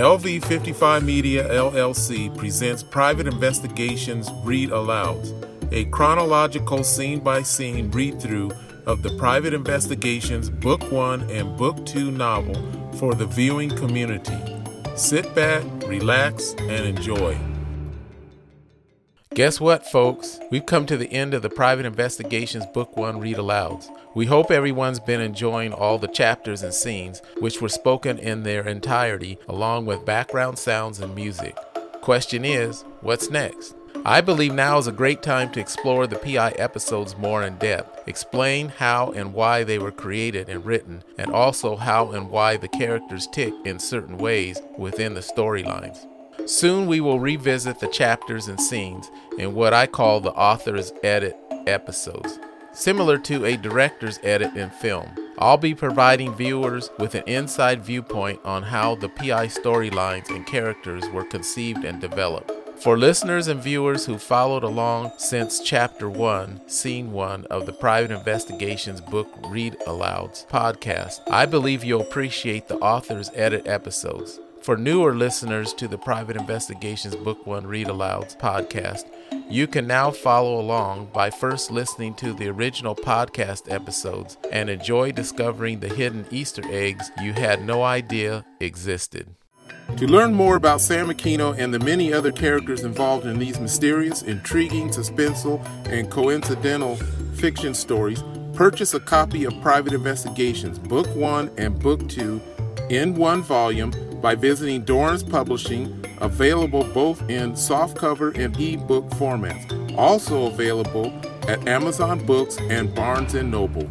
LV55 Media LLC presents Private Investigations Read Alouds, a chronological scene by scene read through of the Private Investigations Book 1 and Book 2 novel for the viewing community. Sit back, relax, and enjoy. Guess what, folks? We've come to the end of the Private Investigations Book 1 read alouds. We hope everyone's been enjoying all the chapters and scenes, which were spoken in their entirety, along with background sounds and music. Question is, what's next? I believe now is a great time to explore the PI episodes more in depth, explain how and why they were created and written, and also how and why the characters tick in certain ways within the storylines. Soon we will revisit the chapters and scenes in what I call the author's edit episodes, similar to a director's edit in film. I'll be providing viewers with an inside viewpoint on how the PI storylines and characters were conceived and developed. For listeners and viewers who followed along since Chapter 1, Scene 1 of the Private Investigations Book Read Alouds podcast, I believe you'll appreciate the author's edit episodes. For newer listeners to the Private Investigations Book 1 Read Alouds podcast, you can now follow along by first listening to the original podcast episodes and enjoy discovering the hidden Easter eggs you had no idea existed. To learn more about Sam Aquino and the many other characters involved in these mysterious, intriguing, suspenseful, and coincidental fiction stories, purchase a copy of Private Investigations, Book 1 and Book 2, in one volume by visiting Dorrance Publishing, available both in softcover and ebook formats. Also available at Amazon Books and Barnes & Noble.